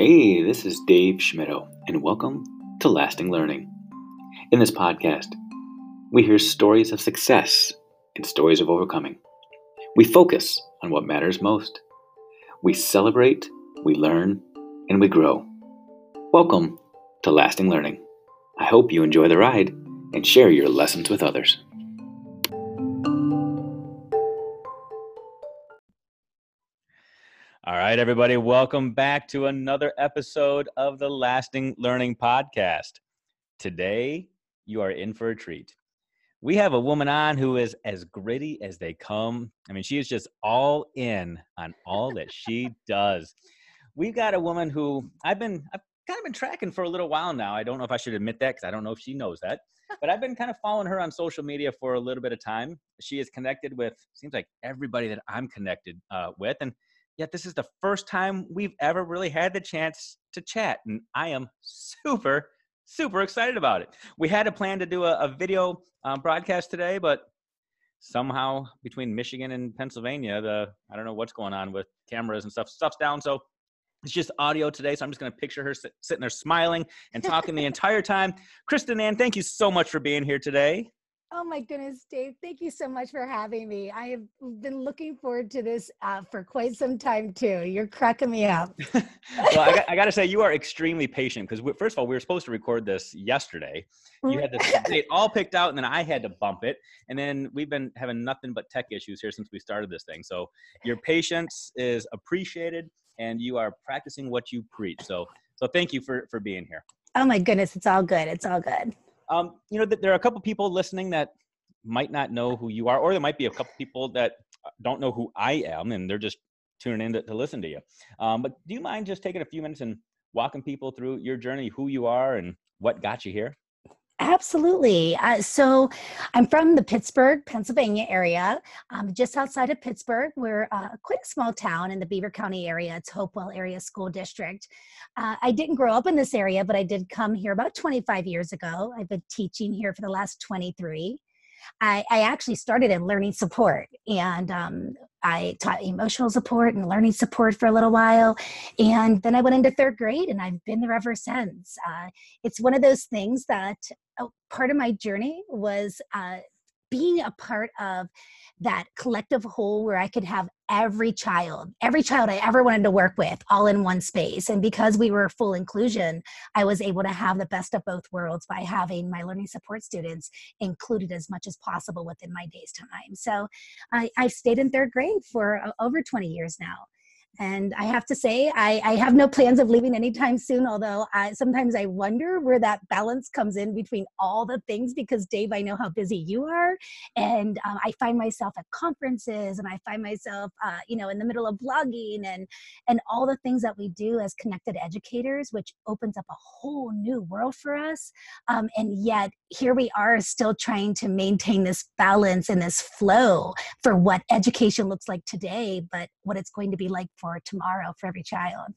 Hey, this is Dave Schmittou, and welcome to Lasting Learning. In this podcast, we hear stories of success and stories of overcoming. We focus on what matters most. We celebrate, we learn, and we grow. Welcome to Lasting Learning. I hope you enjoy the ride and share your lessons with others. Right, everybody, welcome back to another episode of the Lasting Learning Podcast. Today, you are in for a treat. We have a woman on who is as gritty as they come. I mean, she is just all in on all that she does. We've got a woman who I've been, I've kind of been tracking for a little while now. I don't know if I should admit that because I don't know if she knows that, but I've been kind of following her on social media for a little bit of time. She is connected with, seems like everybody that I'm connected uh, with. And yet this is the first time we've ever really had the chance to chat and i am super super excited about it. We had a plan to do a, a video um, broadcast today but somehow between michigan and pennsylvania the i don't know what's going on with cameras and stuff stuff's down so it's just audio today so i'm just going to picture her sit, sitting there smiling and talking the entire time. Kristen Nan thank you so much for being here today Oh my goodness, Dave. Thank you so much for having me. I have been looking forward to this uh, for quite some time too. You're cracking me up. well, I got, I got, to say, you are extremely patient because, first of all, we were supposed to record this yesterday. You had this date all picked out, and then I had to bump it. And then we've been having nothing but tech issues here since we started this thing. So your patience is appreciated, and you are practicing what you preach. So, so thank you for, for being here. Oh my goodness, it's all good. It's all good. Um, you know, that there are a couple people listening that might not know who you are, or there might be a couple people that uh, don't know who I am, and they're just tuning in to, to listen to you. Um, but do you mind just taking a few minutes and walking people through your journey, who you are, and what got you here? Absolutely. Uh, so I'm from the Pittsburgh, Pennsylvania area, um, just outside of Pittsburgh. We're a quick small town in the Beaver County area. It's Hopewell Area School District. Uh, I didn't grow up in this area, but I did come here about 25 years ago. I've been teaching here for the last 23. I, I actually started in learning support and um, I taught emotional support and learning support for a little while. And then I went into third grade and I've been there ever since. Uh, it's one of those things that part of my journey was uh, being a part of that collective whole where I could have every child, every child I ever wanted to work with, all in one space. And because we were full inclusion, I was able to have the best of both worlds by having my learning support students included as much as possible within my day's time. So I, I've stayed in third grade for uh, over 20 years now. And I have to say, I, I have no plans of leaving anytime soon, although I, sometimes I wonder where that balance comes in between all the things because, Dave, I know how busy you are. And um, I find myself at conferences and I find myself, uh, you know, in the middle of blogging and, and all the things that we do as connected educators, which opens up a whole new world for us. Um, and yet, here we are still trying to maintain this balance and this flow for what education looks like today, but what it's going to be like for tomorrow for every child.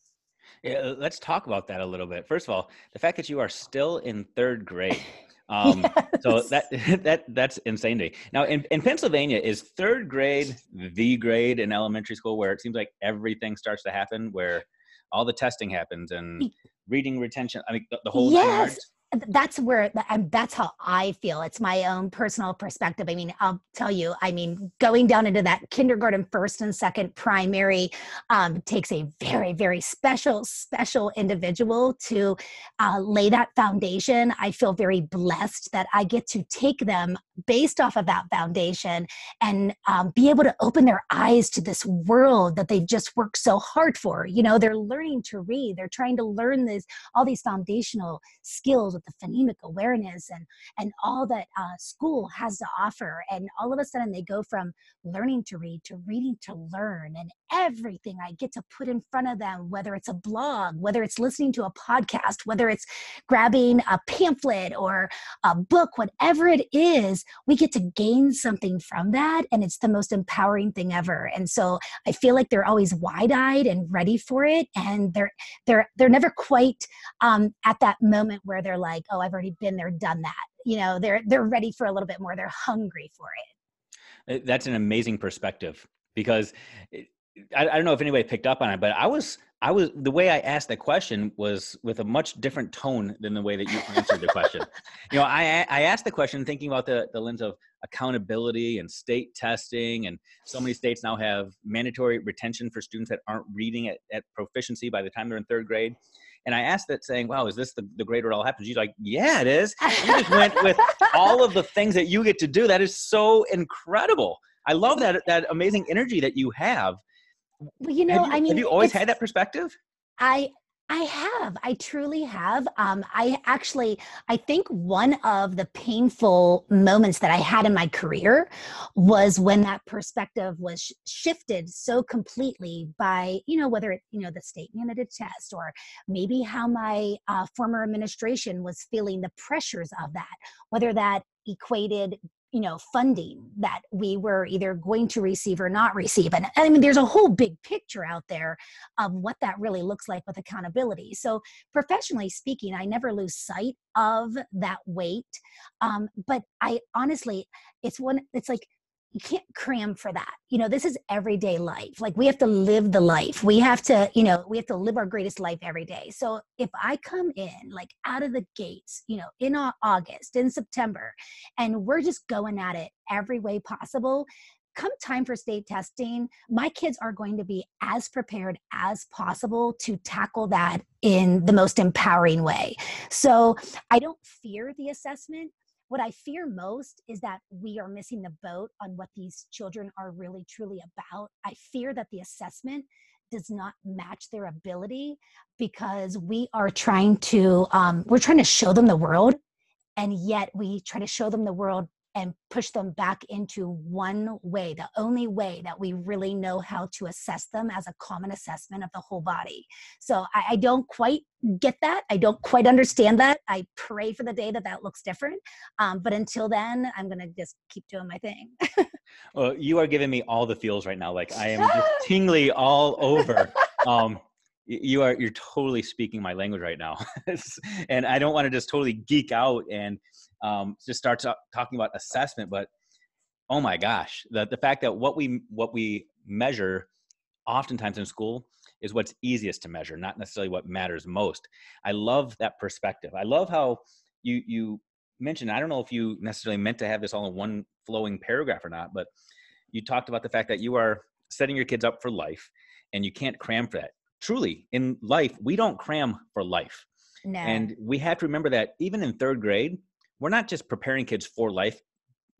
Yeah, let's talk about that a little bit. First of all, the fact that you are still in third grade. Um, yes. So that that that's insane to me. Now, in, in Pennsylvania, is third grade the grade in elementary school where it seems like everything starts to happen, where all the testing happens and reading retention? I mean, the, the whole yes that's where and that's how i feel. It's my own personal perspective. I mean i'll tell you i mean going down into that kindergarten first and second primary um, takes a very very special special individual to uh, lay that foundation. I feel very blessed that i get to take them based off of that foundation and um, be able to open their eyes to this world that they've just worked so hard for. You know they're learning to read. They're trying to learn this all these foundational skills with the phonemic awareness and and all that uh, school has to offer and all of a sudden they go from learning to read to reading to learn and everything i get to put in front of them whether it's a blog whether it's listening to a podcast whether it's grabbing a pamphlet or a book whatever it is we get to gain something from that and it's the most empowering thing ever. And so i feel like they're always wide-eyed and ready for it and they're they're they're never quite um, at that moment where they're like like oh i've already been there done that you know they're they're ready for a little bit more they're hungry for it that's an amazing perspective because I, I don't know if anybody picked up on it, but I was I was the way I asked the question was with a much different tone than the way that you answered the question. You know, I I asked the question thinking about the the lens of accountability and state testing, and so many states now have mandatory retention for students that aren't reading at, at proficiency by the time they're in third grade. And I asked that saying, wow, is this the, the it all happens? She's like, yeah, it is. You just went with all of the things that you get to do. That is so incredible. I love that that amazing energy that you have. Well, you know, have you, I mean, have you always had that perspective? I I have. I truly have. Um, I actually, I think one of the painful moments that I had in my career was when that perspective was sh- shifted so completely by, you know, whether it, you know, the state mandated test or maybe how my uh, former administration was feeling the pressures of that, whether that equated you know funding that we were either going to receive or not receive. And i mean there's a whole big picture out there of what that really looks like with accountability. So professionally speaking i never lose sight of that weight. Um, but i honestly it's one it's like you can't cram for that you know this is everyday life like we have to live the life we have to you know we have to live our greatest life every day so if i come in like out of the gates you know in august in september and we're just going at it every way possible come time for state testing, my kids are going to be as prepared as possible to tackle that in the most empowering way. So I don't fear the assessment. What I fear most is that we are missing the boat on what these children are really truly about. I fear that the assessment does not match their ability because we are trying to um, we're trying to show them the world and yet we try to show them the world and push them back into one way, the only way that we really know how to assess them as a common assessment of the whole body. So I, I, don't quite get that. I don't quite understand that. I pray for the day that that looks different. Um, but until then, I'm going to just keep doing my thing. well, you are giving me all the feels right now. Like I am just tingly all over. Um, you are you're totally speaking my language right now. And i don't want to just totally geek out and um, just start to, talking about assessment but oh my gosh the, the fact that what we what we measure oftentimes in school is what's easiest to measure not necessarily what matters most. I love that perspective. I love how you you mentioned i don't know if you necessarily meant to have this all in one flowing paragraph or not but you talked about the fact that you are setting your kids up for life and you can't cram for that truly in life we don't cram for life. No. and we have to remember that even in third grade we're not just preparing kids for life.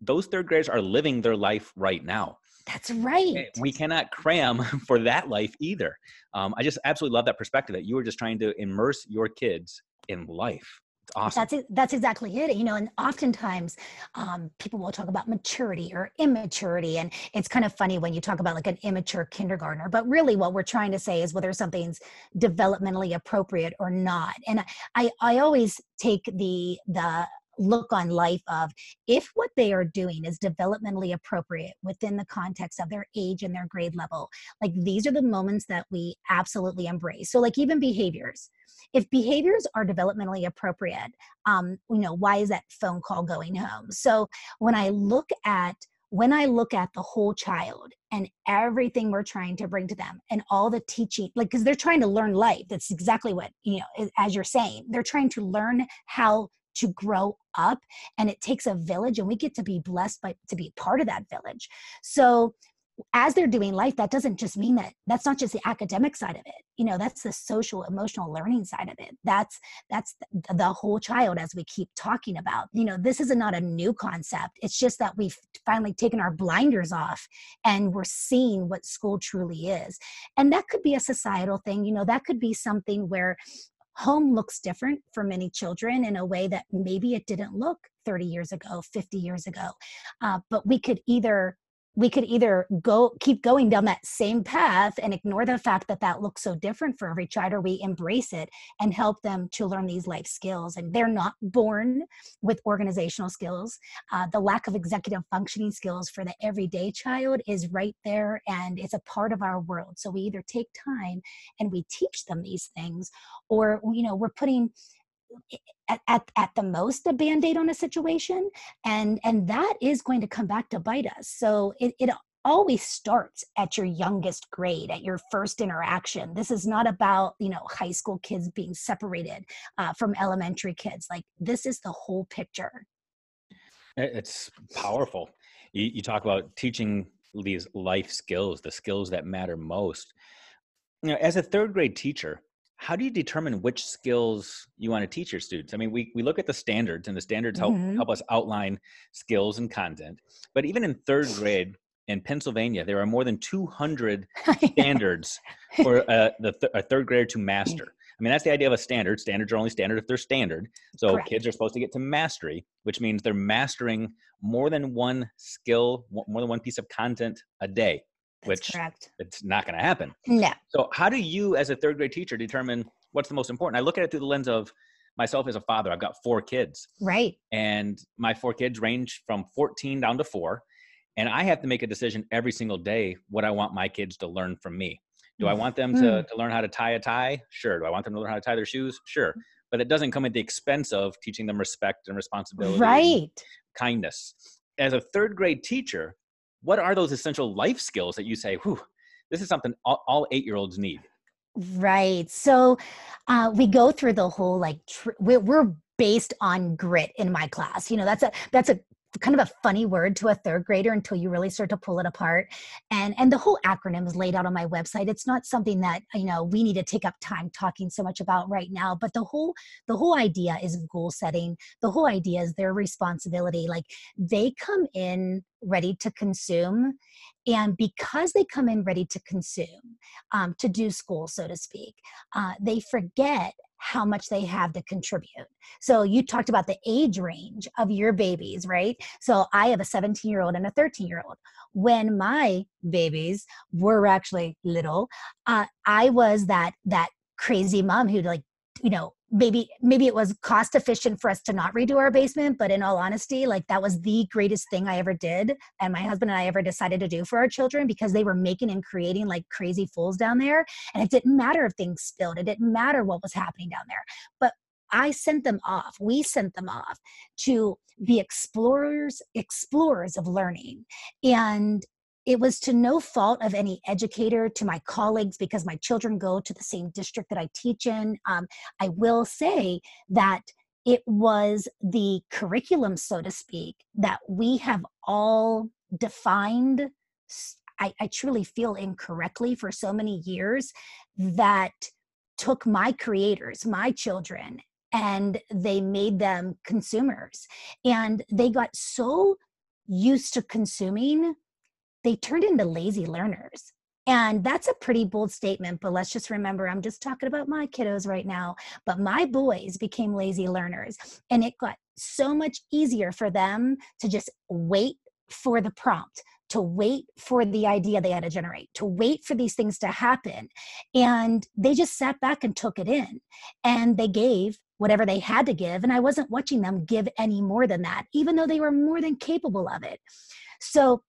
Those third graders are living their life right now. That's right. we cannot cram for that life either. Um, i just absolutely love that perspective that you were just trying to immerse your kids in life awesome. That's it, that's exactly it. You know, and oftentimes um, people will talk about maturity or immaturity, and it's kind of funny when you talk about like an immature kindergartner. But really, what we're trying to say is whether something's developmentally appropriate or not. And I I always take the the look on life of if what they are doing is developmentally appropriate within the context of their age and their grade level like these are the moments that we absolutely embrace so like even behaviors if behaviors are developmentally appropriate um you know why is that phone call going home so when i look at when I look at the whole child and everything we're trying to bring to them and all the teaching, like, because they're trying to learn life. That's exactly what, you know, as you're saying, they're trying to learn how to grow up and it takes a village and we get to be blessed by to be part of that village. So as they're doing life that doesn't just mean that that's not just the academic side of it. You know that's the social emotional learning side of it. That's that's the, whole child as we keep talking about. You know this is not a new concept. It's just that we've finally taken our blinders off and we're seeing what school truly is. And that could be a societal thing. You know that could be something where home looks different for many children in a way that maybe it didn't look 30 years ago 50 years ago. Uh, but we could either we could either go keep going down that same path and ignore the fact that that looks so different for every child or we embrace it and help them to learn these life skills. And they're not born with organizational skills. Uh, the lack of executive functioning skills for the everyday child is right there and it's a part of our world. So we either take time and we teach them these things or you know we're putting at, at, at the most a band-aid on a situation and and that is going to come back to bite us. So it, it always starts at your youngest grade at your first interaction. This is not about you know high school kids being separated uh, from elementary kids. Like this is the whole picture. It's powerful. You, you talk about teaching these life skills the skills that matter most. You know as a third grade teacher how do you determine which skills you want to teach your students? I mean, we, we look at the standards and the standards help mm-hmm. help us outline skills and content. But even in third grade in Pennsylvania, there are more than 200 standards for uh, the th- a third grader to master. I mean, that's the idea of a standard. Standards are only standard if they're standard. So Correct. kids are supposed to get to mastery, which means they're mastering more than one skill, more than one piece of content a day which correct. it's not going to happen. No. So how do you, as a third grade teacher, determine what's the most important? I look at it through the lens of myself as a father. I've got four kids. Right. And my four kids range from 14 down to four. And I have to make a decision every single day what I want my kids to learn from me. Do I want them to, mm. to learn how to tie a tie? Sure. Do I want them to learn how to tie their shoes? Sure. But it doesn't come at the expense of teaching them respect and responsibility. Right. And kindness. As a third grade teacher, what are those essential life skills that you say, whew, this is something all, all eight year olds need? Right. So uh, we go through the whole like tr- we're, we're based on grit in my class. You know, that's a that's a kind of a funny word to a third grader until you really start to pull it apart and and the whole acronym is laid out on my website it's not something that you know we need to take up time talking so much about right now but the whole the whole idea is goal setting the whole idea is their responsibility like they come in ready to consume and because they come in ready to consume um, to do school so to speak uh, they forget how much they have to contribute. So you talked about the age range of your babies, right? So I have a 17 year old and a 13 year old. When my babies were actually little, uh, I was that that crazy mom who like you know maybe maybe it was cost efficient for us to not redo our basement but in all honesty like that was the greatest thing i ever did and my husband and i ever decided to do for our children because they were making and creating like crazy fools down there and it didn't matter if things spilled it didn't matter what was happening down there but I sent them off, we sent them off to be explorers, explorers of learning. And it was to no fault of any educator to my colleagues because my children go to the same district that i teach in. Um, i will say that it was the curriculum so to speak that we have all defined I, I truly feel incorrectly for so many years that took my creators my children and they made them consumers. And they got so used to consuming they turned into lazy learners. And that's a pretty bold statement, but let's just remember I'm just talking about my kiddos right now. But my boys became lazy learners, and it got so much easier for them to just wait for the prompt, to wait for the idea they had to generate, to wait for these things to happen. And they just sat back and took it in. And they gave whatever they had to give. And I wasn't watching them give any more than that, even though they were more than capable of it. So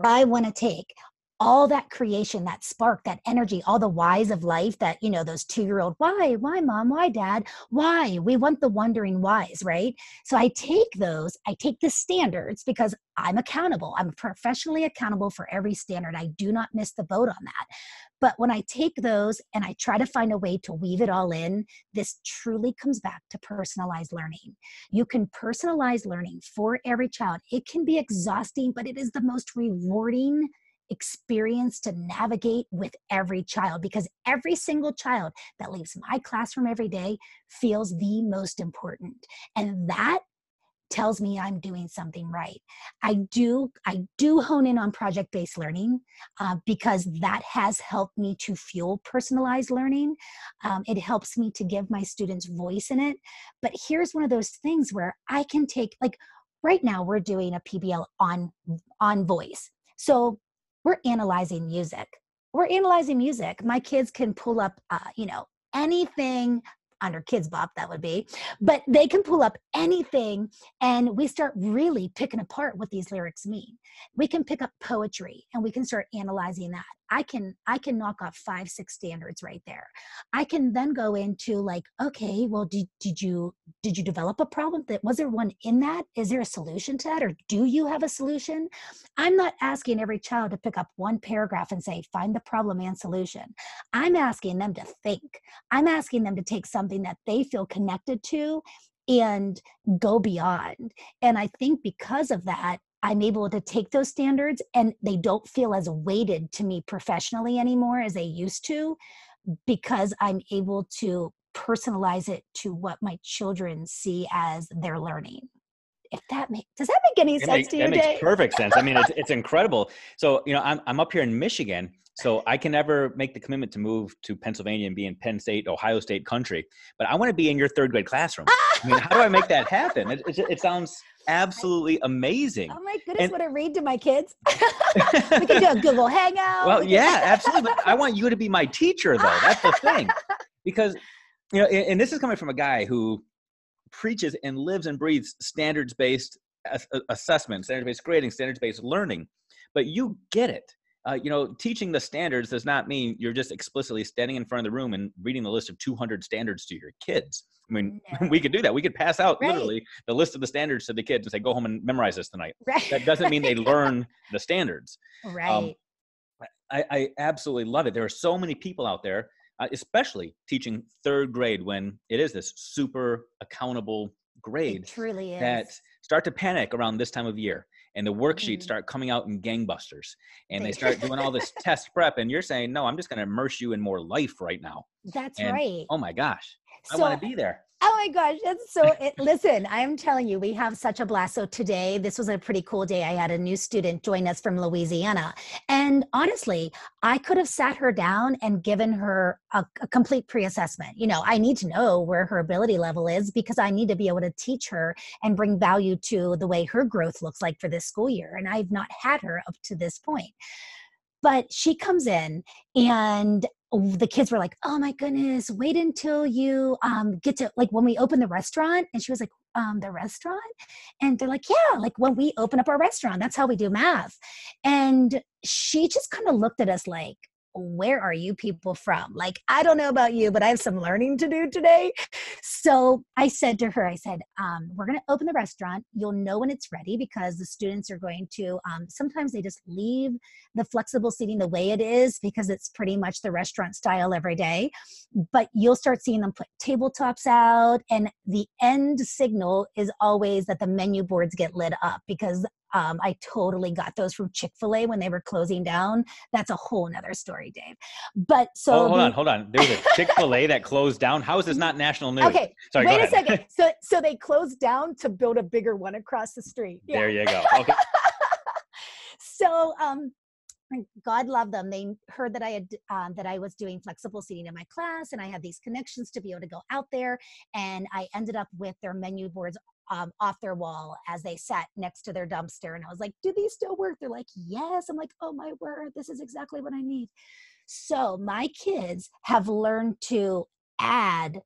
I want to take all that creation, that spark, that energy, all the whys of life that, you know, those two year old, why, why, mom, why, dad, why? We want the wondering whys, right? So I take those, I take the standards because I'm accountable. I'm professionally accountable for every standard. I do not miss the boat on that. But when I take those and I try to find a way to weave it all in, this truly comes back to personalized learning. You can personalize learning for every child. It can be exhausting, but it is the most rewarding experience to navigate with every child because every single child that leaves my classroom every day feels the most important. And that tells me i'm doing something right. I do i do hone in on project based learning uh, because that has helped me to fuel personalized learning. Um, it helps me to give my students voice in it. But here's one of those things where i can take like right now we're doing a pbl on on voice. So we're analyzing music we're analyzing music my kids can pull up uh, you know anything under Kidz Bop, that would be. But they can pull up anything and we start really picking apart what these lyrics mean. We can pick up poetry and we can start analyzing that. I can i can knock off five six standards right there. I can then go into like okay well did, did you did you develop a problem that was there one in that? Is there a solution to that or do you have a solution? I'm not asking every child to pick up one paragraph and say find the problem and solution. I'm asking them to think. I'm asking them to take something that they feel connected to and go beyond. And i think because of that I'm able to take those standards and they don't feel as weighted to me professionally anymore as they used to because I'm able to personalize it to what my children see as their learning. If that makes does that make any it sense makes, to you? That Dave? makes perfect sense. I mean, it's it's incredible. So you know, I'm I'm up here in Michigan, so I can never make the commitment to move to Pennsylvania and be in Penn State, Ohio State country. But I want to be in your third grade classroom. I mean, how do I make that happen? It, it, it sounds absolutely amazing. Oh my goodness, and, what I read to my kids. we can do a Google Hangout. Well, yeah, absolutely. But I want you to be my teacher, though. That's the thing. Because, you know, and, and this is coming from a guy who preaches and lives and breathes standards based assessment, standards based grading, standards based learning. But you get it uh, you know, teaching the standards does not mean you're just explicitly standing in front of the room and reading the list of 200 standards to your kids. I mean, no. we could do that. We could pass out right. literally the list of the standards to the kids and say, "Go home and memorize this tonight." Right. That doesn't mean they learn the standards. Um, right. Um, I, I, absolutely love it. There are so many people out there, uh, especially teaching third grade when it is this super accountable grade. It truly is. That start to panic around this time of year and the worksheets mm-hmm. start coming out in gangbusters and they start doing all this test prep and you're saying no i'm just going to immerse you in more life right now that's and, right oh my gosh so, i want to be there Oh my gosh. That's so it, listen, I'm telling you, we have such a blast. So today, this was a pretty cool day. I had a new student join us from Louisiana. And honestly, I could have sat her down and given her a, a complete pre-assessment. You know, I need to know where her ability level is because I need to be able to teach her and bring value to the way her growth looks like for this school year. And I've not had her up to this point but she comes in and the kids were like, "Oh my goodness, wait until you um, get to like when we open the restaurant." And she was like, um, "The restaurant?" And they're like, "Yeah, like when we open up our restaurant, that's how we do math." And she just kind of looked at us like, where are you people from? Like, I don't know about you, but I have some learning to do today. So I said to her, I said, um, we're going to open the restaurant. You'll know when it's ready because the students are going to, um, sometimes they just leave the flexible seating the way it is because it's pretty much the restaurant style every day. But you'll start seeing them put tabletops out, and the end signal is always that the menu boards get lit up because um, I totally got those from Chick fil A when they were closing down. That's a whole nother story, Dave. But so. Oh, hold the, on, hold on. There was a Chick fil A that closed down. How is this not national news? Okay. Sorry, wait a second. So, so they closed down to build a bigger one across the street. Yeah. There you go. Okay. so, um, God love them. They heard that I had um, that I was doing flexible seating in my class, and I had these connections to be able to go out there. And I ended up with their menu boards um, off their wall as they sat next to their dumpster. And I was like, do these still work? They're like, yes. I'm like, oh my word, this is exactly what I need. So my kids have learned to add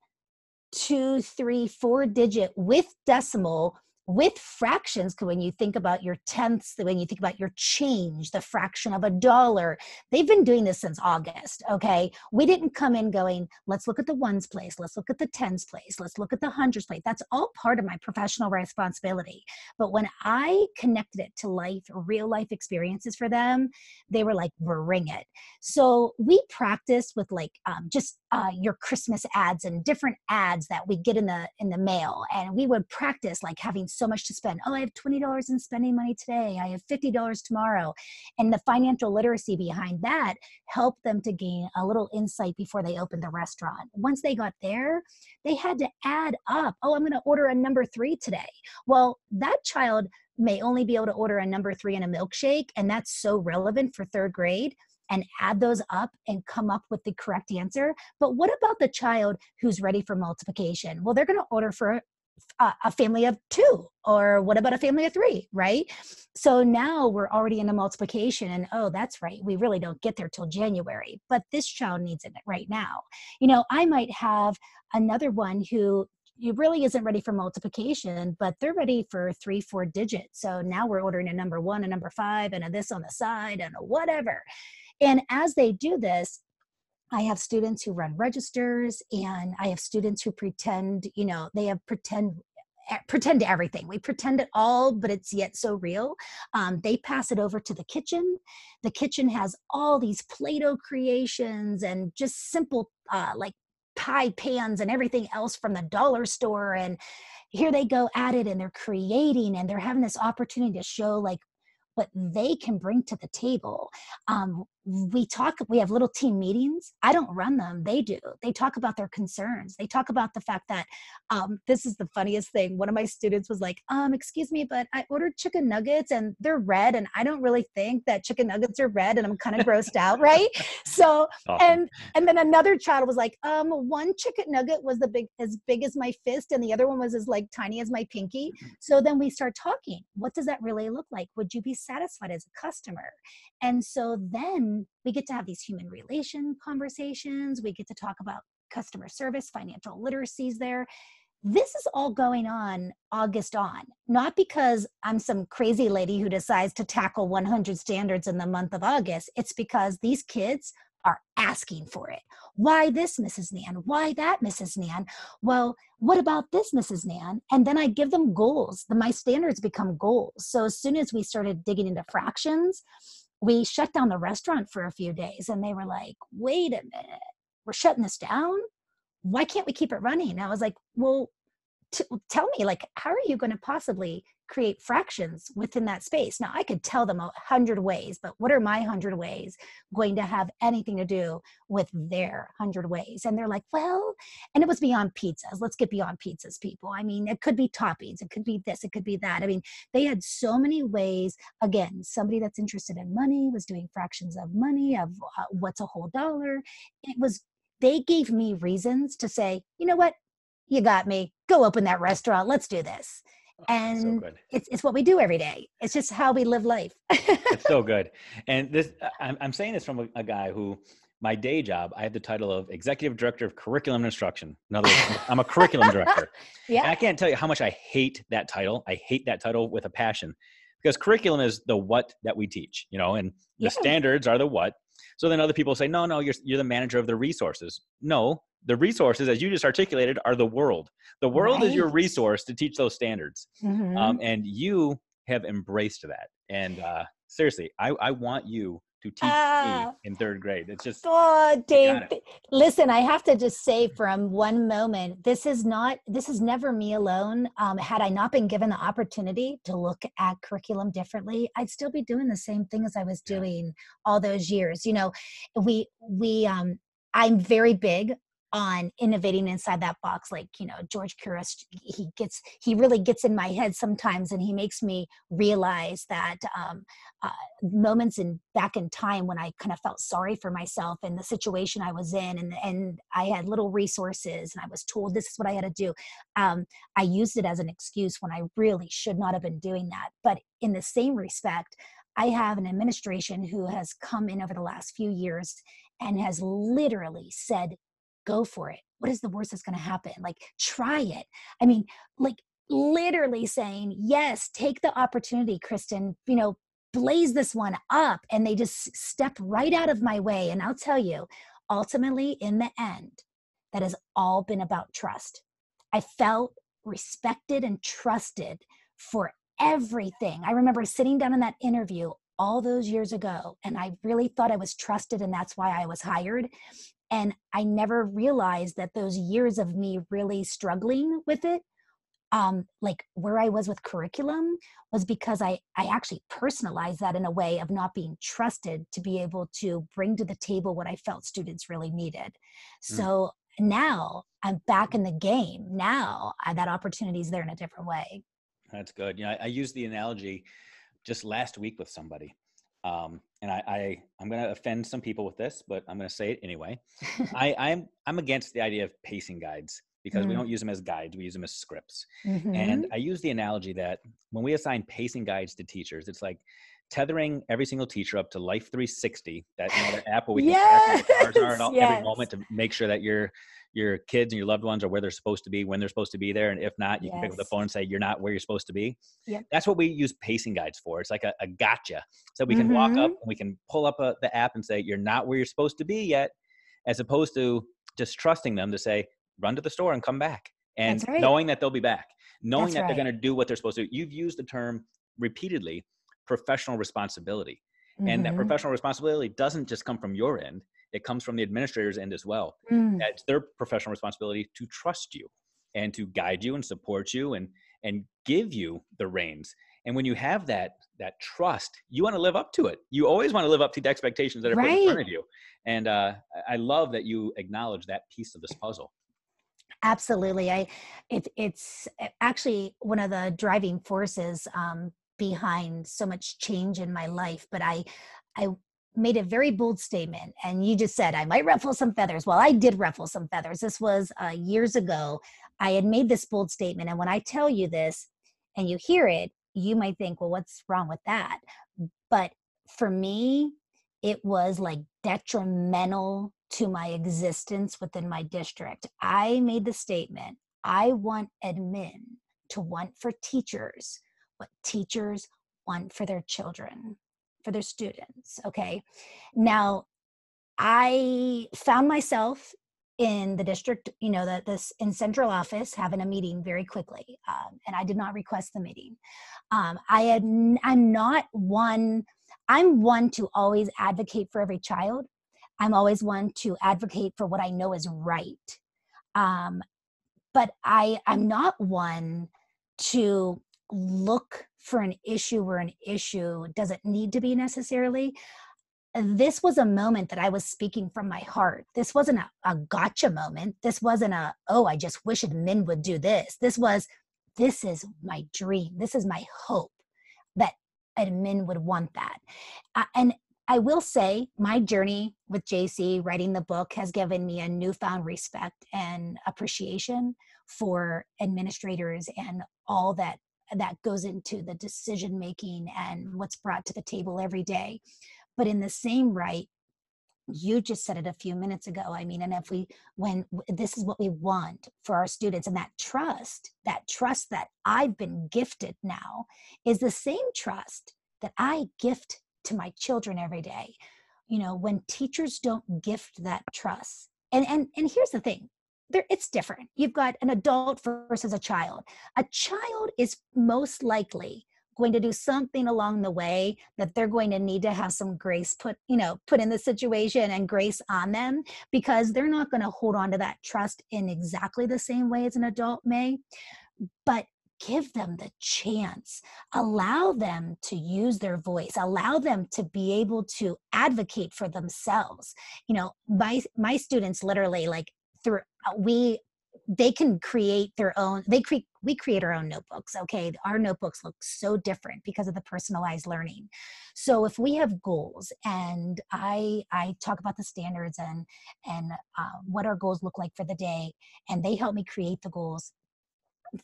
two, three, four digit with decimal with fractions when you think about your tenths when you think about your change the fraction of a dollar they've been doing this since august okay? We didn't come in going let's look at the ones place let's look at the tens place let's look at the hundreds place. That's all part of my professional responsibility. But when i connected it to life real life experiences for them they were like bring it. So we practiced with like um, just uh, your christmas ads and different ads that we get in the in the mail and we would practice like having so much to spend. Oh, I have $20 in spending money today. I have $50 tomorrow. And the financial literacy behind that helped them to gain a little insight before they opened the restaurant. Once they got there, they had to add up. Oh, I'm going to order a number three today. Well, that child may only be able to order a number three and a milkshake. And that's so relevant for third grade and add those up and come up with the correct answer. But what about the child who's ready for multiplication? Well, they're going to order for a family of two or what about a family of three right? So now we're already in a multiplication and oh that's right we really don't get there till january but this child needs it right now. You know i might have another one who really isn't ready for multiplication, but they're ready for three, four digits. So now we're ordering a number one, a number five, and a this on the side, and a whatever. And as they do this, I have students who run registers and I have students who pretend, you know, they have pretend pretend to everything. We pretend it all, but it's yet so real. Um, they pass it over to the kitchen. The kitchen has all these Play Doh creations and just simple, uh, like pie pans and everything else from the dollar store. And here they go at it and they're creating and they're having this opportunity to show like what they can bring to the table. Um, we talk we have little team meetings. I don't run them. They do. They talk about their concerns. They talk about the fact that um, this is the funniest thing. One of my students was like um, excuse me but i ordered chicken nuggets and they're red and i don't really think that chicken nuggets are red and i'm kind of grossed out right? So awesome. and and then another child was like um, one chicken nugget was the big as big as my fist and the other one was as like tiny as my pinky. So then we start talking. What does that really look like? Would you be satisfied as a customer? And so then Um, we get to have these human relation conversations. We get to talk about customer service, financial literacies there. This is all going on August on, not because I'm some crazy lady who decides to tackle 100 standards in the month of August. It's because these kids are asking for it. Why this, Mrs. Nan? Why that, Mrs. Nan? Well, what about this, Mrs. Nan? And then I give them goals. The, my standards become goals. So as soon as we started digging into fractions, we shut down the restaurant for a few days and they were like, wait a minute, we're shutting this down? Why can't we keep it running? And I was like, well, t- tell me, like, how are you going to possibly create fractions within that space. Now, I could tell them a hundred ways, but what are my hundred ways going to have anything to do with their hundred ways? And they're like, well, and it was beyond pizzas. Let's get beyond pizzas, people. I mean, it could be toppings, it could be this, it could be that. I mean, they had so many ways. Again, somebody that's interested in money was doing fractions of money, of uh, what's a whole dollar. It was, they gave me reasons to say, you know what? You got me. Go open that restaurant. Let's do this. Oh, and so it's, it's what we do every day. It's just how we live life. It's so good. And this i'm, I'm saying this from a, a, guy who my day job i have the title of executive director of curriculum instruction. In other words i'm a curriculum director. Yeah. And i can't tell you how much i hate that title. I hate that title with a passion because curriculum is the what that we teach you know and the yeah. standards are the what so then other people say no no you're, you're the manager of the resources no the resources, as you just articulated, are the world. The world right. is your resource to teach those standards, mm-hmm. um, and you have embraced that. And uh, seriously, I, I want you to teach uh, me ah. in third grade. It's just oh, Dave. Listen, I have to just say from one moment, this is not this is never me alone. Um, had I not been given the opportunity to look at curriculum differently, I'd still be doing the same thing as I was doing yeah. all those years. You know, we we um I'm very big on innovating inside that box like you know george couros he gets he really gets in my head sometimes and he makes me realize that um, uh, moments in back in time when i kind of felt sorry for myself and the situation i was in and and i had little resources and i was told this is what i had to do um, i used it as an excuse when i really should not have been doing that. But in the same respect I have an administration who has come in over the last few years and has literally said go for it. What is the worst that's going to happen? Like, try it. I mean, like, literally saying, yes, take the opportunity, Kristen, you know, blaze this one up. And they just stepped right out of my way. And I'll tell you, ultimately, in the end, that has all been about trust. I felt respected and trusted for everything. I remember sitting down in that interview all those years ago, and I really thought I was trusted, and that's why I was hired. And I never realized that those years of me really struggling with it, um, like where I was with curriculum, was because I, I actually personalized that in a way of not being trusted to be able to bring to the table what I felt students really needed. Mm. So now I'm back in the game. Now I, that opportunity is there in a different way. That's good. You know, I, I used the analogy just last week with somebody um, and I, I I'm going to offend some people with this, but I'm going to say it anyway. I, I'm I'm against the idea of pacing guides because mm. we don't use them as guides; we use them as scripts. Mm-hmm. And I use the analogy that when we assign pacing guides to teachers, it's like tethering every single teacher up to Life 360, that, you know, that app where we yes, can track where all, yes. every moment to make sure that your your kids and your loved ones are where they're supposed to be when they're supposed to be there. And if not, you yes. can pick up the phone and say you're not where you're supposed to be. Yep. That's what we use pacing guides for. It's like a, a gotcha. So we can mm-hmm. walk up mm-hmm. and we can pull up a, the app and say you're not where you're supposed to be yet, as opposed to just trusting them to say run to the store and come back and right. knowing that they'll be back, knowing That's that right. they're going to do what they're supposed to. You've used the term repeatedly professional responsibility. Mm-hmm. And that mm-hmm. professional responsibility doesn't just come from your end, it comes from the administrator's end as well. Mm. It's their professional responsibility to trust you and to guide you and support you and and give you the reins. And when you have that that trust, you want to live up to it. You always want to live up to the expectations that are right. put in front of you. And uh, I love that you acknowledge that piece of this puzzle. Absolutely, I it, it's actually one of the driving forces um, behind so much change in my life but i i made a very bold statement and you just said i might ruffle some feathers. Well i did ruffle some feathers. This was uh, years ago. I had made this bold statement and when i tell you this and you hear it you might think well what's wrong with that? But for me it was like detrimental to my existence within my district. I made the statement i want admin to want for teachers what teachers want for their children, for their students. Okay. Now, I found myself in the district, you know, that this in central office having a meeting very quickly, um, and I did not request the meeting. Um, I had, I'm not one. I'm one to always advocate for every child. I'm always one to advocate for what I know is right. Um, but I, I'm not one to look for an issue where an issue doesn't need to be necessarily this was a moment that I was speaking from my heart. This wasn't a, a, gotcha moment. This wasn't a, oh, I just wish admin would do this. This was, this is my dream. This is my hope that admin would want that. Uh, and I will say my journey with JC, writing the book, has given me a newfound respect and appreciation for administrators and all that that goes into the decision making and what's brought to the table every day. But in the same right you just said it a few minutes ago i mean and if we when this is what we want for our students and that trust that trust that i've been gifted now is the same trust that i gift to my children every day. You know when teachers don't gift that trust and and and here's the thing there it's different. You've got an adult versus a child. A child is most likely going to do something along the way that they're going to need to have some grace put you know put in the situation and grace on them because they're not going to hold on to that trust in exactly the same way as an adult may. But give them the chance. Allow them to use their voice. Allow them to be able to advocate for themselves. You know my my students literally like through uh, we they can create their own they create we create our own notebooks okay? Our notebooks look so different because of the personalized learning. So if we have goals and i i talk about the standards and and uh, what our goals look like for the day and they help me create the goals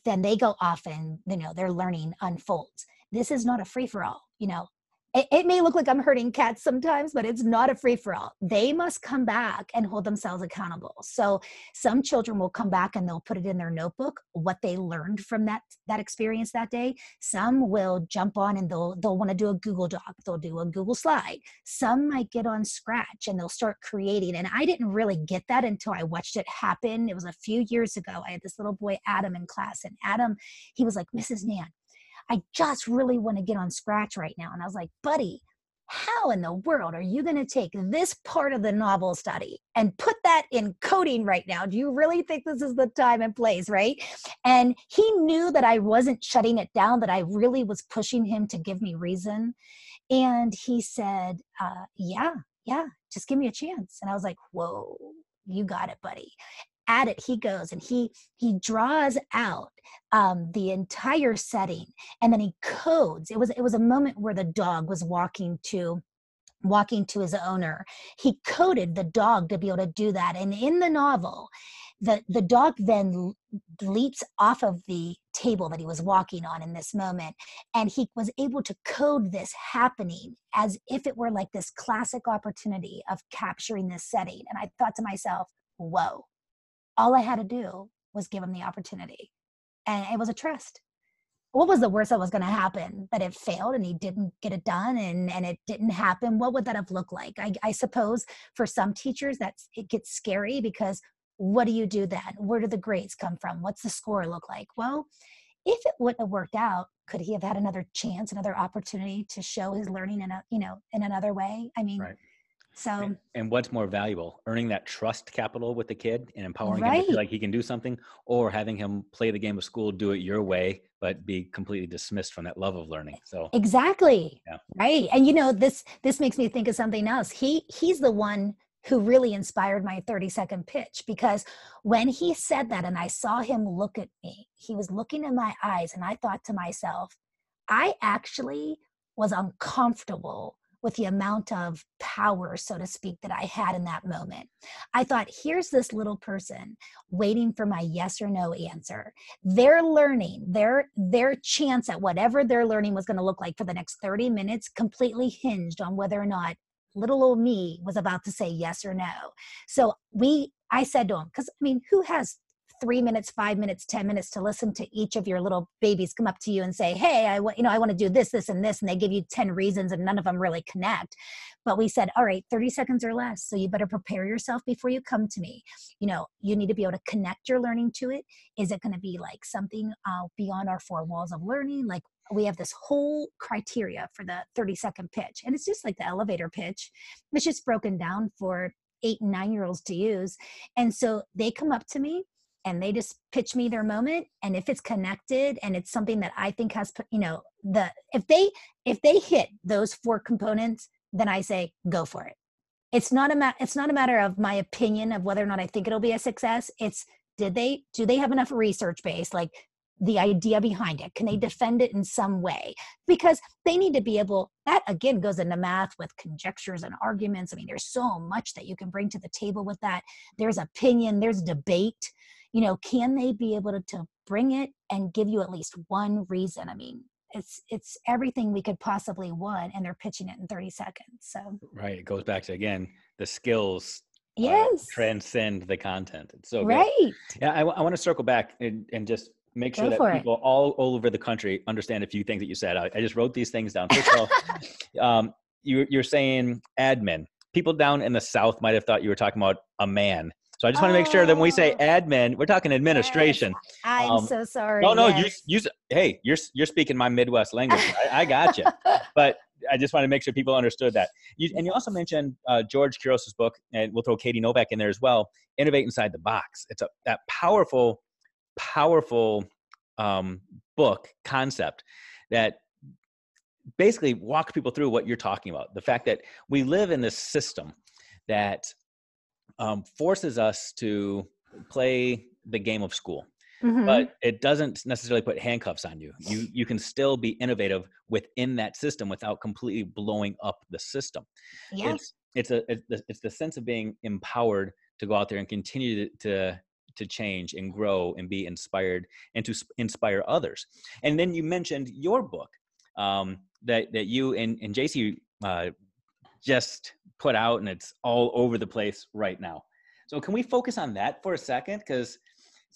then they go off and you know their learning unfolds. This is not a free for all you know it, it may look like I'm hurting cats sometimes, but it's not a free for all. They must come back and hold themselves accountable. So some children will come back and they'll put it in their notebook what they learned from that that experience that day. Some will jump on and they'll they'll want to do a Google Doc. They'll do a Google slide. Some might get on Scratch and they'll start creating. And I didn't really get that until I watched it happen. It was a few years ago. I had this little boy Adam in class, and Adam he was like, Mrs. Nan, I just really want to get on scratch right now. And I was like, buddy, how in the world are you going to take this part of the novel study and put that in coding right now? Do you really think this is the time and place, right? And he knew that I wasn't shutting it down, that I really was pushing him to give me reason. And he said, uh, Yeah, yeah, just give me a chance. And I was like, Whoa, you got it, buddy at it he goes and he he draws out um, the entire setting and then he codes it was it was a moment where the dog was walking to walking to his owner. He coded the dog to be able to do that. And in the novel, the, the dog then leaps off of the table that he was walking on in this moment. And he was able to code this happening as if it were like this classic opportunity of capturing this setting. And I thought to myself, whoa, all I had to do was give him the opportunity. And it was a trust. What was the worst that was going to happen? That it failed and he didn't get it done and and it didn't happen? What would that have looked like? I, I suppose for some teachers that's it gets scary because what do you do then? Where do the grades come from? What's the score look like? Well if it wouldn't have worked out could he have had another chance another opportunity to show his learning in a you know in another way? I mean right. So, and, and, what's more valuable, earning that trust capital with the kid and empowering right. him to feel like he can do something, or having him play the game of school, do it your way, but be completely dismissed from that love of learning. So exactly, yeah. right. And you know, this this makes me think of something else. He he's the one who really inspired my 30 second pitch because when he said that and I saw him look at me, he was looking in my eyes, and I thought to myself, I actually was uncomfortable with the amount of power, so to speak, that I had in that moment. I thought, here's this little person waiting for my yes or no answer. They're learning, their their chance at whatever they're learning was going to look like for the next 30 minutes completely hinged on whether or not little old me was about to say yes or no. So we I said to him, because I mean, who has three minutes, five minutes, 10 minutes to listen to each of your little babies come up to you and say, Hey, I want, you know, I want to do this, this, and this. And they give you 10 reasons and none of them really connect. But we said, all right, 30 seconds or less. So you better prepare yourself before you come to me. You know, you need to be able to connect your learning to it. Is it going to be like something uh, beyond our four walls of learning? Like we have this whole criteria for the 30 second pitch. And it's just like the elevator pitch. It's just broken down for eight and nine year olds to use. And so they come up to me and they just pitch me their moment and if it's connected and it's something that i think has you know the if they if they hit those four components then i say go for it. It's not a ma- it's not a matter of my opinion of whether or not i think it'll be a success. It's did they do they have enough research base like the idea behind it? Can they defend it in some way? Because they need to be able that again goes into math with conjectures and arguments. I mean there's so much that you can bring to the table with that. There's opinion there's debate you know can they be able to, to bring it and give you at least one reason? I mean it's it's everything we could possibly want and they're pitching it in 30 seconds so right it goes back to again the skills uh, yes. uh, transcend the content it's so right. Good. yeah I, I want to circle back and, and just make sure Go that people all, all over the country understand a few things that you said. I, I just wrote these things down. First of all um, you, you're saying admin. People down in the south might have thought you were talking about a man so I just want to make sure that when we say oh. admin, we're talking administration. Yes. I'm um, so sorry. No, no, yes. you, you, hey, you're you're speaking my Midwest language. I, I got you. but I just want to make sure people understood that. You, and you also mentioned uh, George Couros' book, and we'll throw Katie Novak in there as well. Innovate inside the box. It's a that powerful, powerful um, book concept that basically walks people through what you're talking about. The fact that we live in this system that um, forces us to play the game of school. Mm-hmm. But it doesn't necessarily put handcuffs on you. You you can still be innovative within that system without completely blowing up the system. Yes. It's it's a it's the, sense of being empowered to go out there and continue to, to to change and grow and be inspired and to inspire others. And then you mentioned your book um, that that you and, and JC uh, just put out and it's all over the place right now. So can we focus on that for a second? Because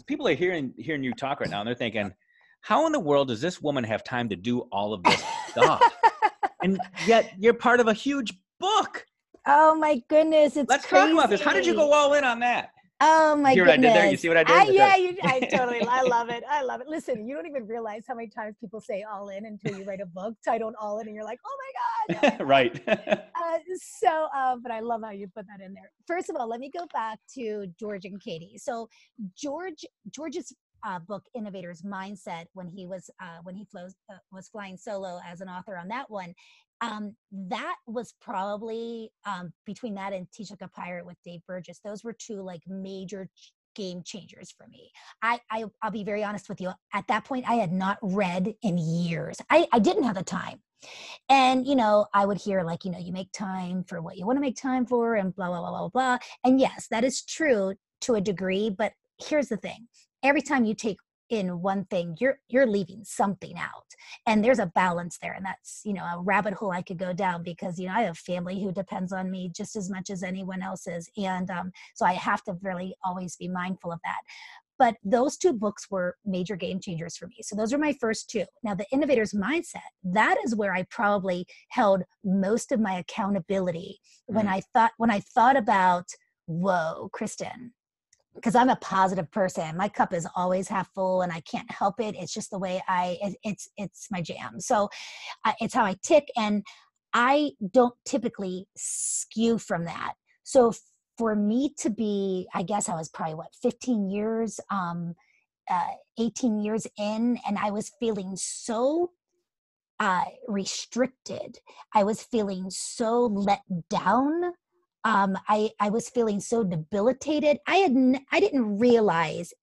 people are hearing hearing you talk right now and they're thinking, how in the world does this woman have time to do all of this stuff? and yet you're part of a huge book. Oh my goodness, it's Let's crazy. talk about this. How did you go all in on that? Oh my you goodness! what I did there? You see what I did? I, yeah, you, I totally. I love it. I love it. Listen, you don't even realize how many times people say "all in" until you write a book titled "all in," and you're like, "Oh my god!" right. uh, so, uh, but I love how you put that in there. First of all, let me go back to George and Katie. So, George, George's uh, book innovators mindset when he was uh, when he flows uh, was flying solo as an author on that one um, that was probably um, between that and teach like a pirate with dave burgess those were two like major game changers for me. I, I will be very honest with you. At that point, I had not read in years. I, I didn't have the time. And you know, I would hear like, you know, you make time for what you want to make time for, and blah blah blah blah blah. And yes, that is true to a degree. But here's the thing: every time you take in one thing you're you're leaving something out. And there's a balance there and that's you know a rabbit hole i could go down because you know i have family who depends on me just as much as anyone else's and um, so i have to really always be mindful of that. But those two books were major game changers for me. So those are my first two. Now the innovator's mindset that is where i probably held most of my accountability mm-hmm. when i thought when i thought about whoa kristen because I'm a positive person. My cup is always half full, and I can't help it. It's just the way I. It, it's it's my jam. So, uh, it's how I tick, and I don't typically skew from that. So for me to be, I guess I was probably what 15 years, um, uh, 18 years in, and I was feeling so uh, restricted. I was feeling so let down um, I, I was feeling so debilitated. I had n- I didn't realize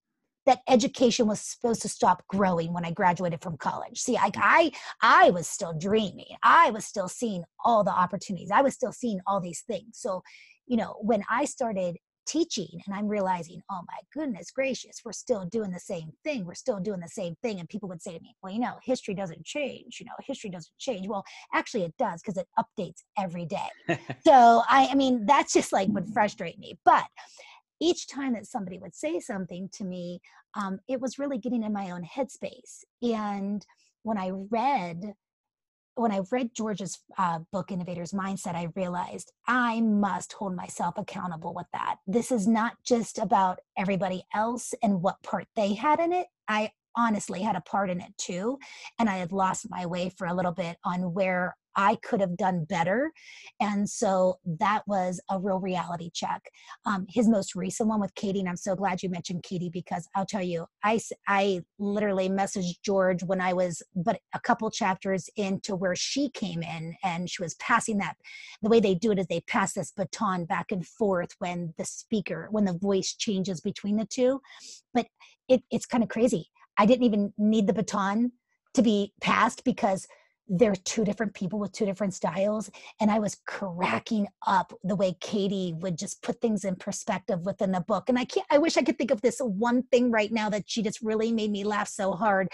that education was supposed to stop growing when I graduated from college. See, I, I I was still dreaming. I was still seeing all the opportunities. I was still seeing all these things. So, you know, when I started teaching and i'm realizing oh my goodness gracious we're still doing the same thing we're still doing the same thing and people would say to me well you know history doesn't change you know history doesn't change. Well actually it does because it updates every day. So I, I mean that's just like would frustrate me but each time that somebody would say something to me um, it was really getting in my own headspace and when i read when I read George's uh, book, Innovator's Mindset, I realized I must hold myself accountable with that. This is not just about everybody else and what part they had in it. I honestly had a part in it too. And I had lost my way for a little bit on where I could have done better. And so that was a real reality check. Um, his most recent one with Katie, and I'm so glad you mentioned Katie because I'll tell you, I, I literally messaged George when I was but a couple chapters into where she came in and she was passing that. The way they do it is they pass this baton back and forth when the speaker, when the voice changes between the two. But it, it's kind of crazy. I didn't even need the baton to be passed because they're two different people with two different styles and i was cracking up the way katie would just put things in perspective within the book and i can't i wish i could think of this one thing right now that she just really made me laugh so hard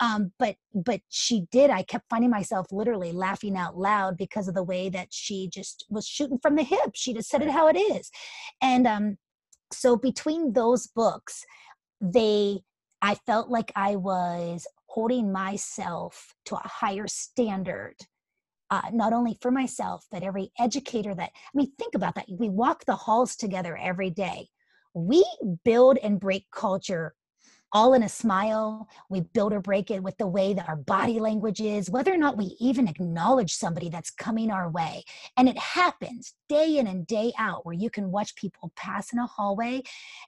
um, but but she did i kept finding myself literally laughing out loud because of the way that she just was shooting from the hip she just said it how it is and um so between those books they i felt like i was holding myself to a higher standard uh, not only for myself but every educator that i mean think about that we walk the halls together every day we build and break culture all in a smile. We build or break it with the way that our body language is, whether or not we even acknowledge somebody that's coming our way. And it happens day in and day out where you can watch people pass in a hallway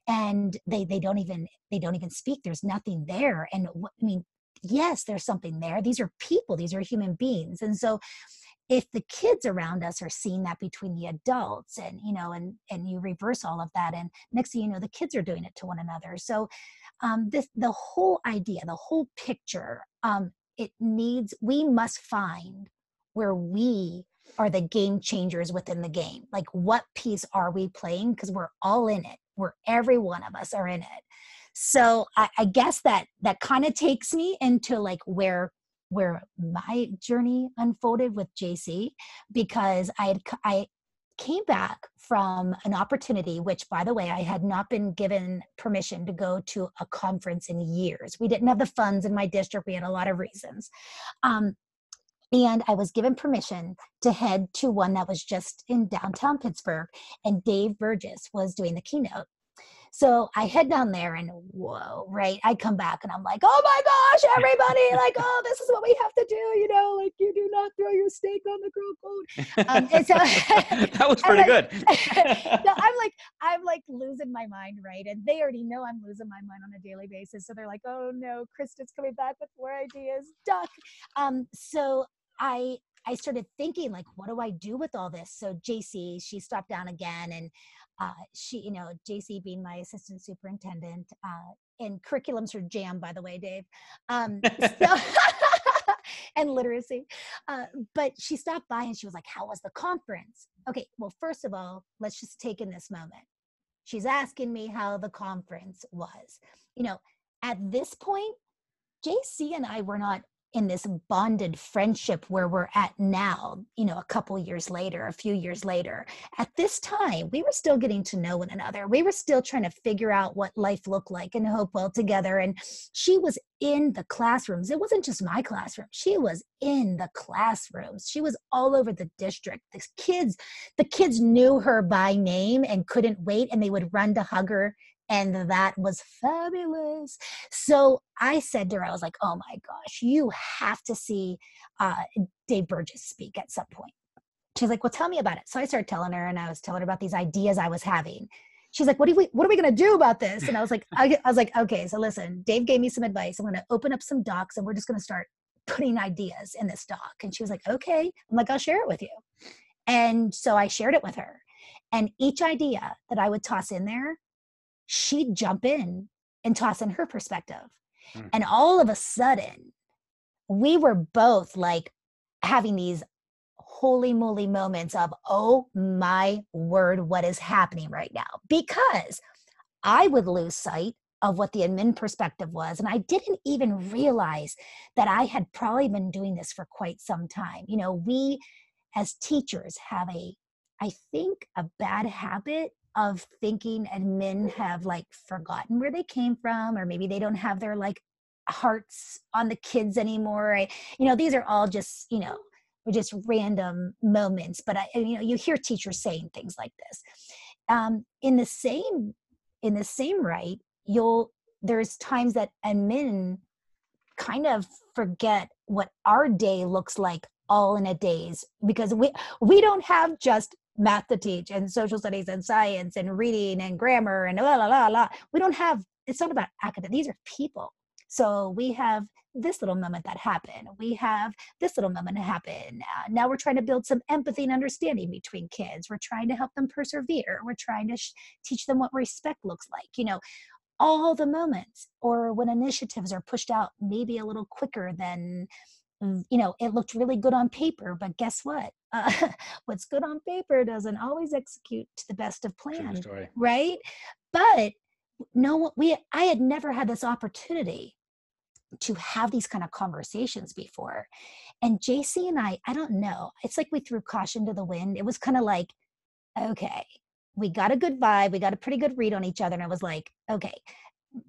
and they they don't even they don't even speak. There's nothing there. And I mean, yes, there's something there. These are people, these are human beings. And so if the kids around us are seeing that between the adults and you know and and you reverse all of that and next thing you know the kids are doing it to one another so um this the whole idea the whole picture um it needs we must find where we are the game changers within the game like what piece are we playing because we're all in it we're every one of us are in it so I, I guess that that kind of takes me into like where where my journey unfolded with JC because I had I came back from an opportunity which by the way I had not been given permission to go to a conference in years. We didn't have the funds in my district. We had a lot of reasons. Um, and I was given permission to head to one that was just in downtown Pittsburgh, and Dave Burgess was doing the keynote. So I head down there and whoa, right? I come back and I'm like, oh my gosh, everybody, like, oh, this is what we have to do, you know, like you do not throw your steak on the grill code. Um, and so that was pretty good. no, I'm like, I'm like losing my mind, right? And they already know I'm losing my mind on a daily basis. So they're like, oh no, Kristen's coming back with more ideas, duck. Um, so I I started thinking, like, what do I do with all this? So JC, she stopped down again, and uh, she, you know, JC being my assistant superintendent, uh, and curriculums are jam, by the way, Dave. Um, so and literacy. Uh, but she stopped by and she was like, How was the conference? Okay, well, first of all, let's just take in this moment. She's asking me how the conference was. You know, at this point, JC and I were not in this bonded friendship where we're at now, you know, a couple years later, a few years later. At this time, we were still getting to know one another. We were still trying to figure out what life looked like in Hopewell together. And she was in the classrooms. It wasn't just my classroom. She was in the classrooms. She was all over the district. The kids, the kids knew her by name and couldn't wait and they would run to hug her and that was fabulous. So I said to her, I was like, oh my gosh, you have to see uh, Dave Burgess speak at some point. She's like, well, tell me about it. So I started telling her, and I was telling her about these ideas I was having. She's like, what are we, what are we going to do about this? And I was like, I, I was like, okay, so listen, Dave gave me some advice. I'm going to open up some docs and we're just going to start putting ideas in this doc. And she was like, okay. I'm like, I'll share it with you. And so I shared it with her. And each idea that I would toss in there, she'd jump in and toss in her perspective. Mm. And all of a sudden, we were both like having these holy moly moments of, oh my word, what is happening right now? Because I would lose sight of what the admin perspective was. And I didn't even realize that I had probably been doing this for quite some time. You know, we as teachers have a, I think, a bad habit of thinking and men have like forgotten where they came from or maybe they don't have their like hearts on the kids anymore I, you know these are all just you know just random moments but I, you know you hear teachers saying things like this. Um, in the same in the same right you'll there's times that and men kind of forget what our day looks like all in a days because we we don't have just math to teach and social studies and science and reading and grammar and la la la la. We don't have, it's not about academic, these are people. So we have this little moment that happened. We have this little moment happen. Uh, now we're trying to build some empathy and understanding between kids. We're trying to help them persevere. We're trying to sh- teach them what respect looks like. You know, all the moments, or when initiatives are pushed out maybe a little quicker than Mm, you know, it looked really good on paper, but guess what? Uh, what's good on paper doesn't always execute to the best of plan, right? But no, we I had never had this opportunity to have these kind of conversations before. And JC and I, I don't know, it's like we threw caution to the wind. It was kind of like, okay, we got a good vibe, we got a pretty good read on each other. And I was like, okay,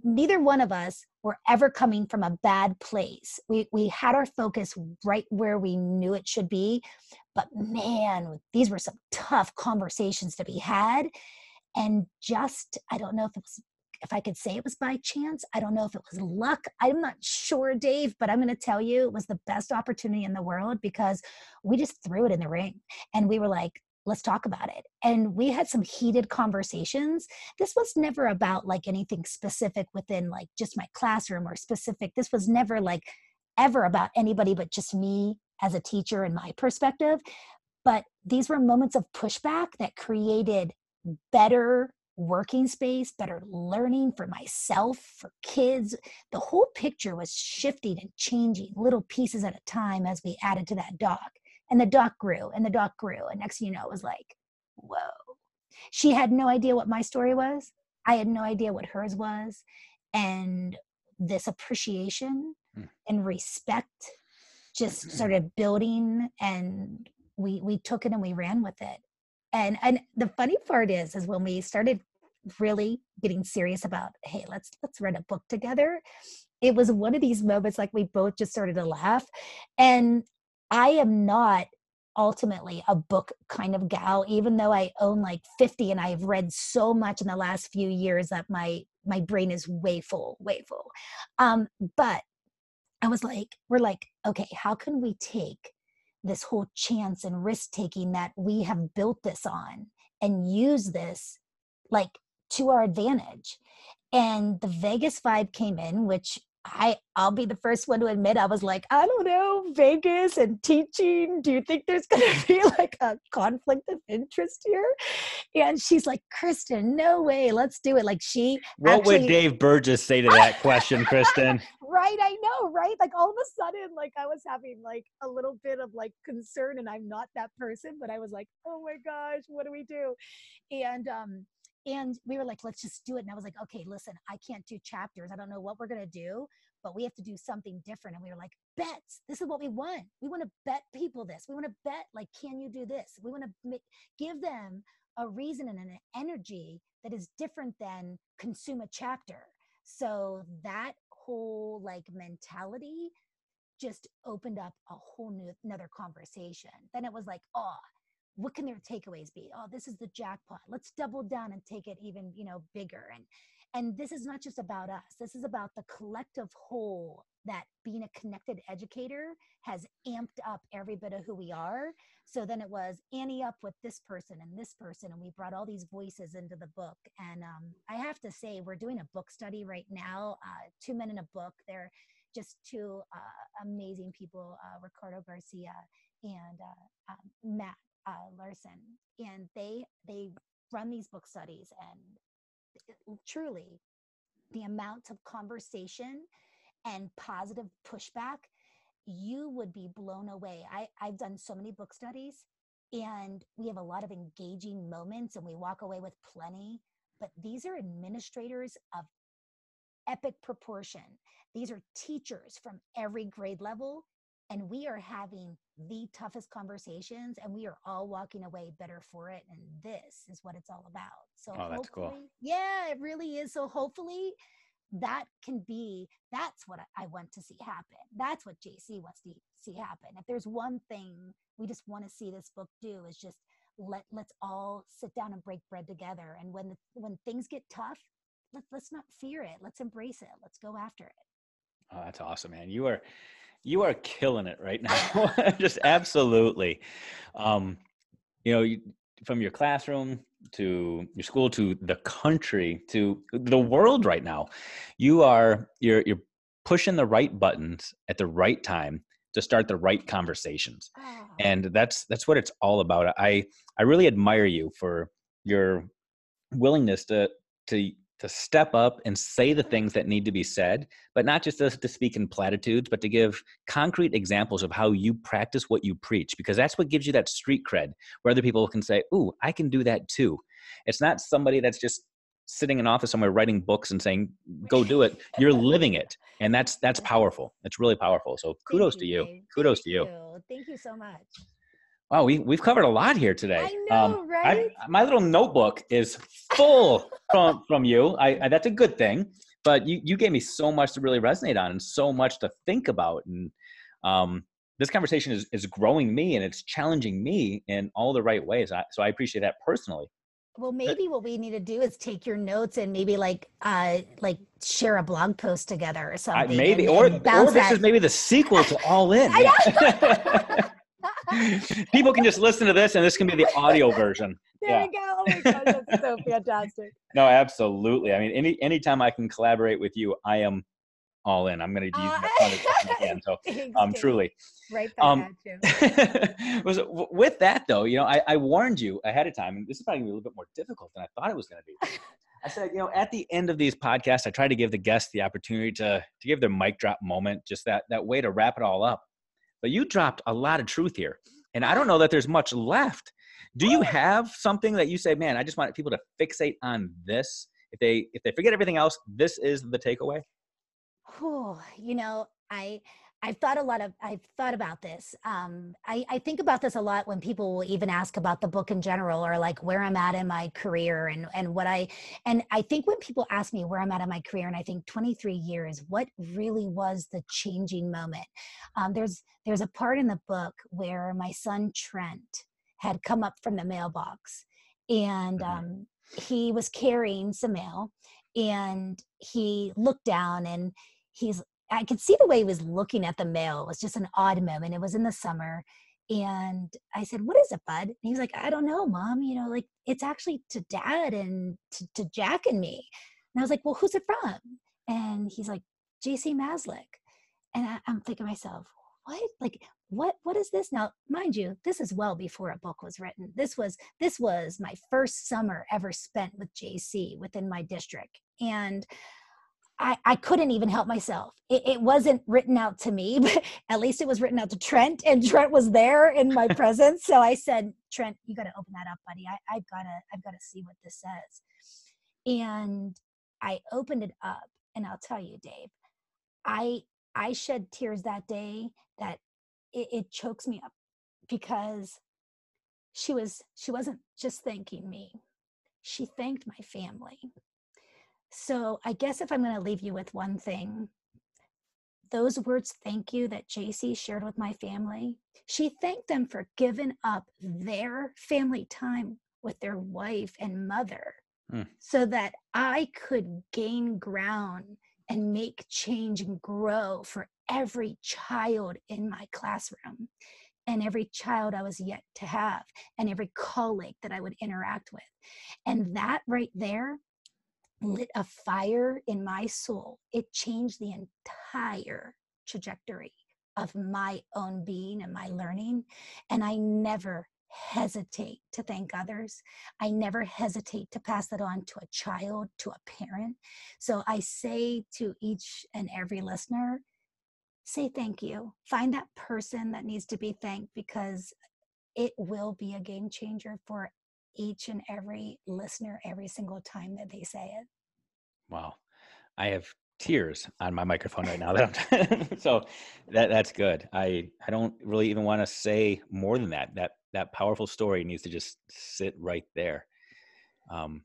neither one of us were ever coming from a bad place. We we had our focus right where we knew it should be, but man, these were some tough conversations to be had. And just I don't know if it was if I could say it was by chance. I don't know if it was luck. I'm not sure, Dave, but I'm going to tell you it was the best opportunity in the world because we just threw it in the ring and we were like, let's talk about it and we had some heated conversations this was never about like anything specific within like just my classroom or specific this was never like ever about anybody but just me as a teacher and my perspective but these were moments of pushback that created better working space, better learning for myself, for kids. The whole picture was shifting and changing little pieces at a time as we added to that doc. And the doc grew and the doc grew. And next thing you know, it was like, whoa. She had no idea what my story was. I had no idea what hers was. And this appreciation mm. and respect just started building and we we took it and we ran with it. And and the funny part is is when we started really getting serious about, hey, let's let's write a book together. It was one of these moments like we both just started to laugh. And I am not ultimately a book kind of gal even though i own like 50 and i've read so much in the last few years that my my brain is way full way full. Um but i was like we're like okay how can we take this whole chance and risk taking that we have built this on and use this like to our advantage? And the vegas vibe came in which I I'll be the first one to admit I was like, I don't know, Vegas and teaching. Do you think there's going to be like a conflict of interest here? And she's like, Kristen, no way, let's do it. Like she. What actually, would Dave Burgess say to that question, Kristen? right, I know, right? Like all of a sudden, like I was having like a little bit of like concern, and I'm not that person, but I was like, oh my gosh, what do we do? And um, and we were like let's just do it. And i was like okay listen i can't do chapters. I don't know what we're going to do but we have to do something different. And we were like bets. This is what we want. We want to bet people this. We want to bet like can you do this? We want to give them a reason and an energy that is different than consume a chapter. So that whole like mentality just opened up a whole new another conversation. Then it was like oh what can their takeaways be? Oh this is the jackpot. Let's double down and take it even you know bigger. And and this is not just about us. This is about the collective whole that being a connected educator has amped up every bit of who we are. So then it was annie up with this person and this person and we brought all these voices into the book. And um, i have to say we're doing a book study right now uh, two men in a book. They're just two uh, amazing people uh, ricardo garcia and uh, um, matt uh, Larson, and they they run these book studies, and truly, the amount of conversation and positive pushback, you would be blown away. I I've done so many book studies, and we have a lot of engaging moments, and we walk away with plenty. But these are administrators of epic proportion. These are teachers from every grade level and we are having the toughest conversations and we are all walking away better for it and this is what it's all about. So oh, that's cool. yeah it really is. So hopefully that can be that's what i want to see happen. That's what jc wants to see happen. If there's one thing we just want to see this book do is just let let's all sit down and break bread together and when the, when things get tough let, let's not fear it. Let's embrace it. Let's go after it. Oh that's awesome man. You are you are killing it right now. Just absolutely. Um, you know, you, from your classroom to your school to the country to the world right now, you are you're you're pushing the right buttons at the right time to start the right conversations. Oh. And that's that's what it's all about. I I really admire you for your willingness to to to step up and say the things that need to be said, but not just to, to, speak in platitudes, but to give concrete examples of how you practice what you preach, because that's what gives you that street cred where other people can say, Ooh, I can do that too. It's not somebody that's just sitting in office somewhere writing books and saying, Go do it. You're living it. And that's that's powerful. It's really powerful. So kudos you, to you. Dave. Kudos Thank to you. you. Thank you so much. Wow, we, we've covered a lot here today. I know, um, right? I, my little notebook is full from, from you. I, I, that's a good thing. But you, you gave me so much to really resonate on and so much to think about. And um, this conversation is, is growing me and it's challenging me in all the right ways. I, so I appreciate that personally. Well, maybe what we need to do is take your notes and maybe like uh like share a blog post together or something. I, maybe, and, or, and or this that. is maybe the sequel to All In. People can just listen to this, and this can be the audio version. There yeah. you go. Oh my god, that's so fantastic. No, absolutely. I mean, any anytime I can collaborate with you, I am all in. I'm going to use uh, that again. So, um, truly. Right back um, at you. was with that though, you know, I, I warned you ahead of time, and this is probably going to be a little bit more difficult than I thought it was going to be. I said, you know, at the end of these podcasts, I try to give the guests the opportunity to to give their mic drop moment, just that that way to wrap it all up. But you dropped a lot of truth here. And I don't know that there's much left. Do you have something that you say, man, I just want people to fixate on this? If they if they forget everything else, this is the takeaway? Oh, you know, I I've thought a lot of I've thought about this. Um, I, I think about this a lot when people will even ask about the book in general or like where I'm at in my career and and what I and I think when people ask me where I'm at in my career and I think 23 years, what really was the changing moment? Um, there's there's a part in the book where my son Trent had come up from the mailbox and mm-hmm. um, he was carrying some mail and he looked down and he's I could see the way he was looking at the mail. It was just an odd moment. It was in the summer. And I said, What is it, bud? And he was like, I don't know, mom. You know, like it's actually to dad and to, to Jack and me. And I was like, Well, who's it from? And he's like, JC Maslick. And I, I'm thinking myself, what? Like, what what is this now mind you this is well before a book was written this was this was my first summer ever spent with jc within my district and I, I couldn't even help myself. It, it, wasn't written out to me, but at least it was written out to Trent, and Trent was there in my presence. So I said, "Trent, you got to open that up, buddy. I, I've got to, I've got to see what this says." And I opened it up, and I'll tell you, Dave, I I shed tears that day that it, it chokes me up because she was she wasn't just thanking me she thanked my family so i guess if i'm going to leave you with one thing those words thank you that jc shared with my family she thanked them for giving up their family time with their wife and mother mm. so that i could gain ground and make change and grow for every child in my classroom and every child I was yet to have and every colleague that I would interact with. And that right there lit a fire in my soul. It changed the entire trajectory of my own being and my learning. And I never hesitate to thank others. I never hesitate to pass that on to a child, to a parent. So I say to each and every listener, say thank you. Find that person that needs to be thanked because it will be a game changer for each and every listener every single time that they say it. Wow. I have tears on my microphone right now. That so that that's good. I I don't really even want to say more than that. That that powerful story needs to just sit right there. Um,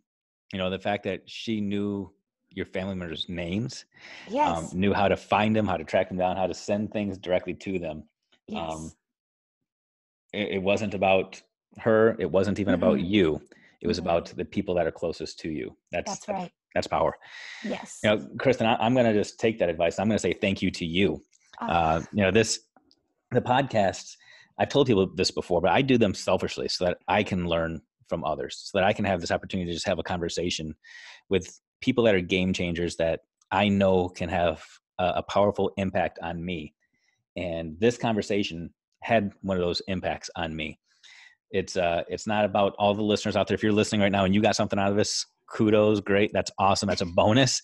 you know, the fact that she knew your family members' names, um, yes. um, knew how to find them, how to track them down, how to send things directly to them. Yes. Um, it, it, wasn't about her. It wasn't even mm-hmm. about you. It was mm-hmm. about the people that are closest to you. That's, that's right. That's power. Yes. You know, Kristen, I, am going to just take that advice. I'm going to say thank you to you. Oh. Uh, you know, this, the podcasts, I've told people this before, but I do them selfishly so that I can learn from others, so that I can have this opportunity to just have a conversation with people that are game changers that I know can have a, a powerful impact on me. And this conversation had one of those impacts on me. It's uh, it's not about all the listeners out there. If you're listening right now and you got something out of this, kudos, great, that's awesome, that's a bonus.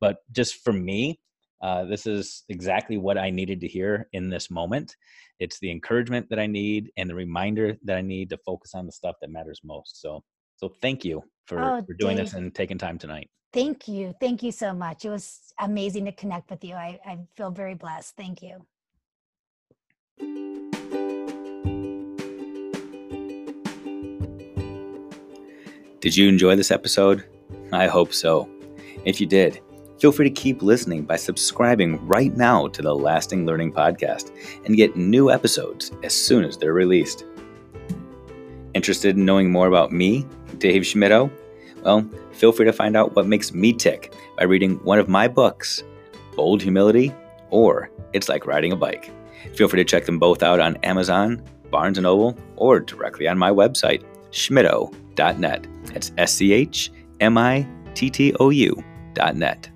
But just for me, uh, this is exactly what I needed to hear in this moment. It's the encouragement that I need and the reminder that I need to focus on the stuff that matters most. So, so thank you for, oh, for doing Dave. this and taking time tonight. Thank you. Thank you so much. It was amazing to connect with you. I, I feel very blessed. Thank you. Did you enjoy this episode? I hope so. If you did, Feel free to keep listening by subscribing right now to the Lasting Learning Podcast and get new episodes as soon as they're released. Interested in knowing more about me, Dave Schmittou? Well, feel free to find out what makes me tick by reading one of my books, Bold Humility or It's Like Riding a Bike. Feel free to check them both out on Amazon, Barnes & Noble, or directly on my website, schmittou.net. That's S C H M I T T O U dot net.